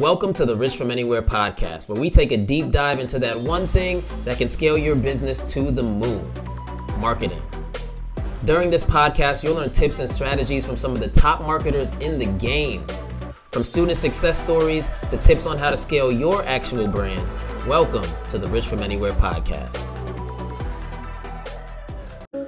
Welcome to the Rich from Anywhere podcast, where we take a deep dive into that one thing that can scale your business to the moon marketing. During this podcast, you'll learn tips and strategies from some of the top marketers in the game. From student success stories to tips on how to scale your actual brand, welcome to the Rich from Anywhere podcast.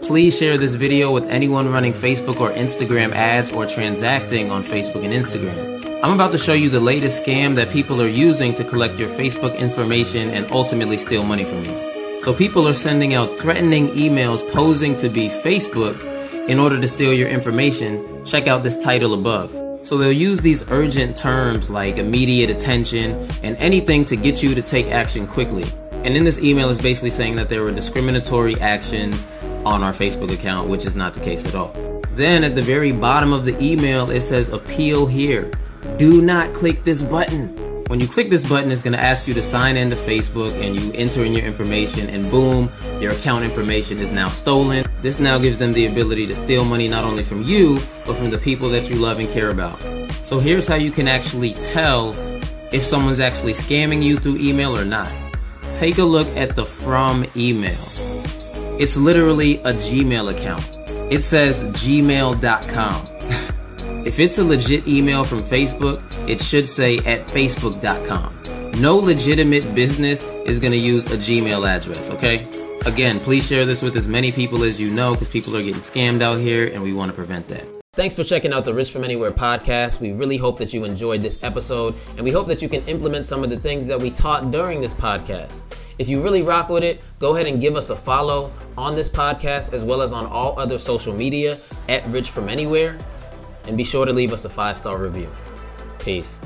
Please share this video with anyone running Facebook or Instagram ads or transacting on Facebook and Instagram. I'm about to show you the latest scam that people are using to collect your Facebook information and ultimately steal money from you. So people are sending out threatening emails posing to be Facebook in order to steal your information. Check out this title above. So they'll use these urgent terms like immediate attention and anything to get you to take action quickly. And in this email is basically saying that there were discriminatory actions on our Facebook account, which is not the case at all. Then at the very bottom of the email, it says appeal here do not click this button. When you click this button, it's going to ask you to sign in to Facebook and you enter in your information and boom, your account information is now stolen. This now gives them the ability to steal money not only from you, but from the people that you love and care about. So here's how you can actually tell if someone's actually scamming you through email or not. Take a look at the from email. It's literally a Gmail account. It says gmail.com. If it's a legit email from Facebook, it should say at facebook.com. No legitimate business is going to use a Gmail address, okay? Again, please share this with as many people as you know because people are getting scammed out here and we want to prevent that. Thanks for checking out the Rich from Anywhere podcast. We really hope that you enjoyed this episode and we hope that you can implement some of the things that we taught during this podcast. If you really rock with it, go ahead and give us a follow on this podcast as well as on all other social media at Rich from Anywhere and be sure to leave us a five star review. Peace.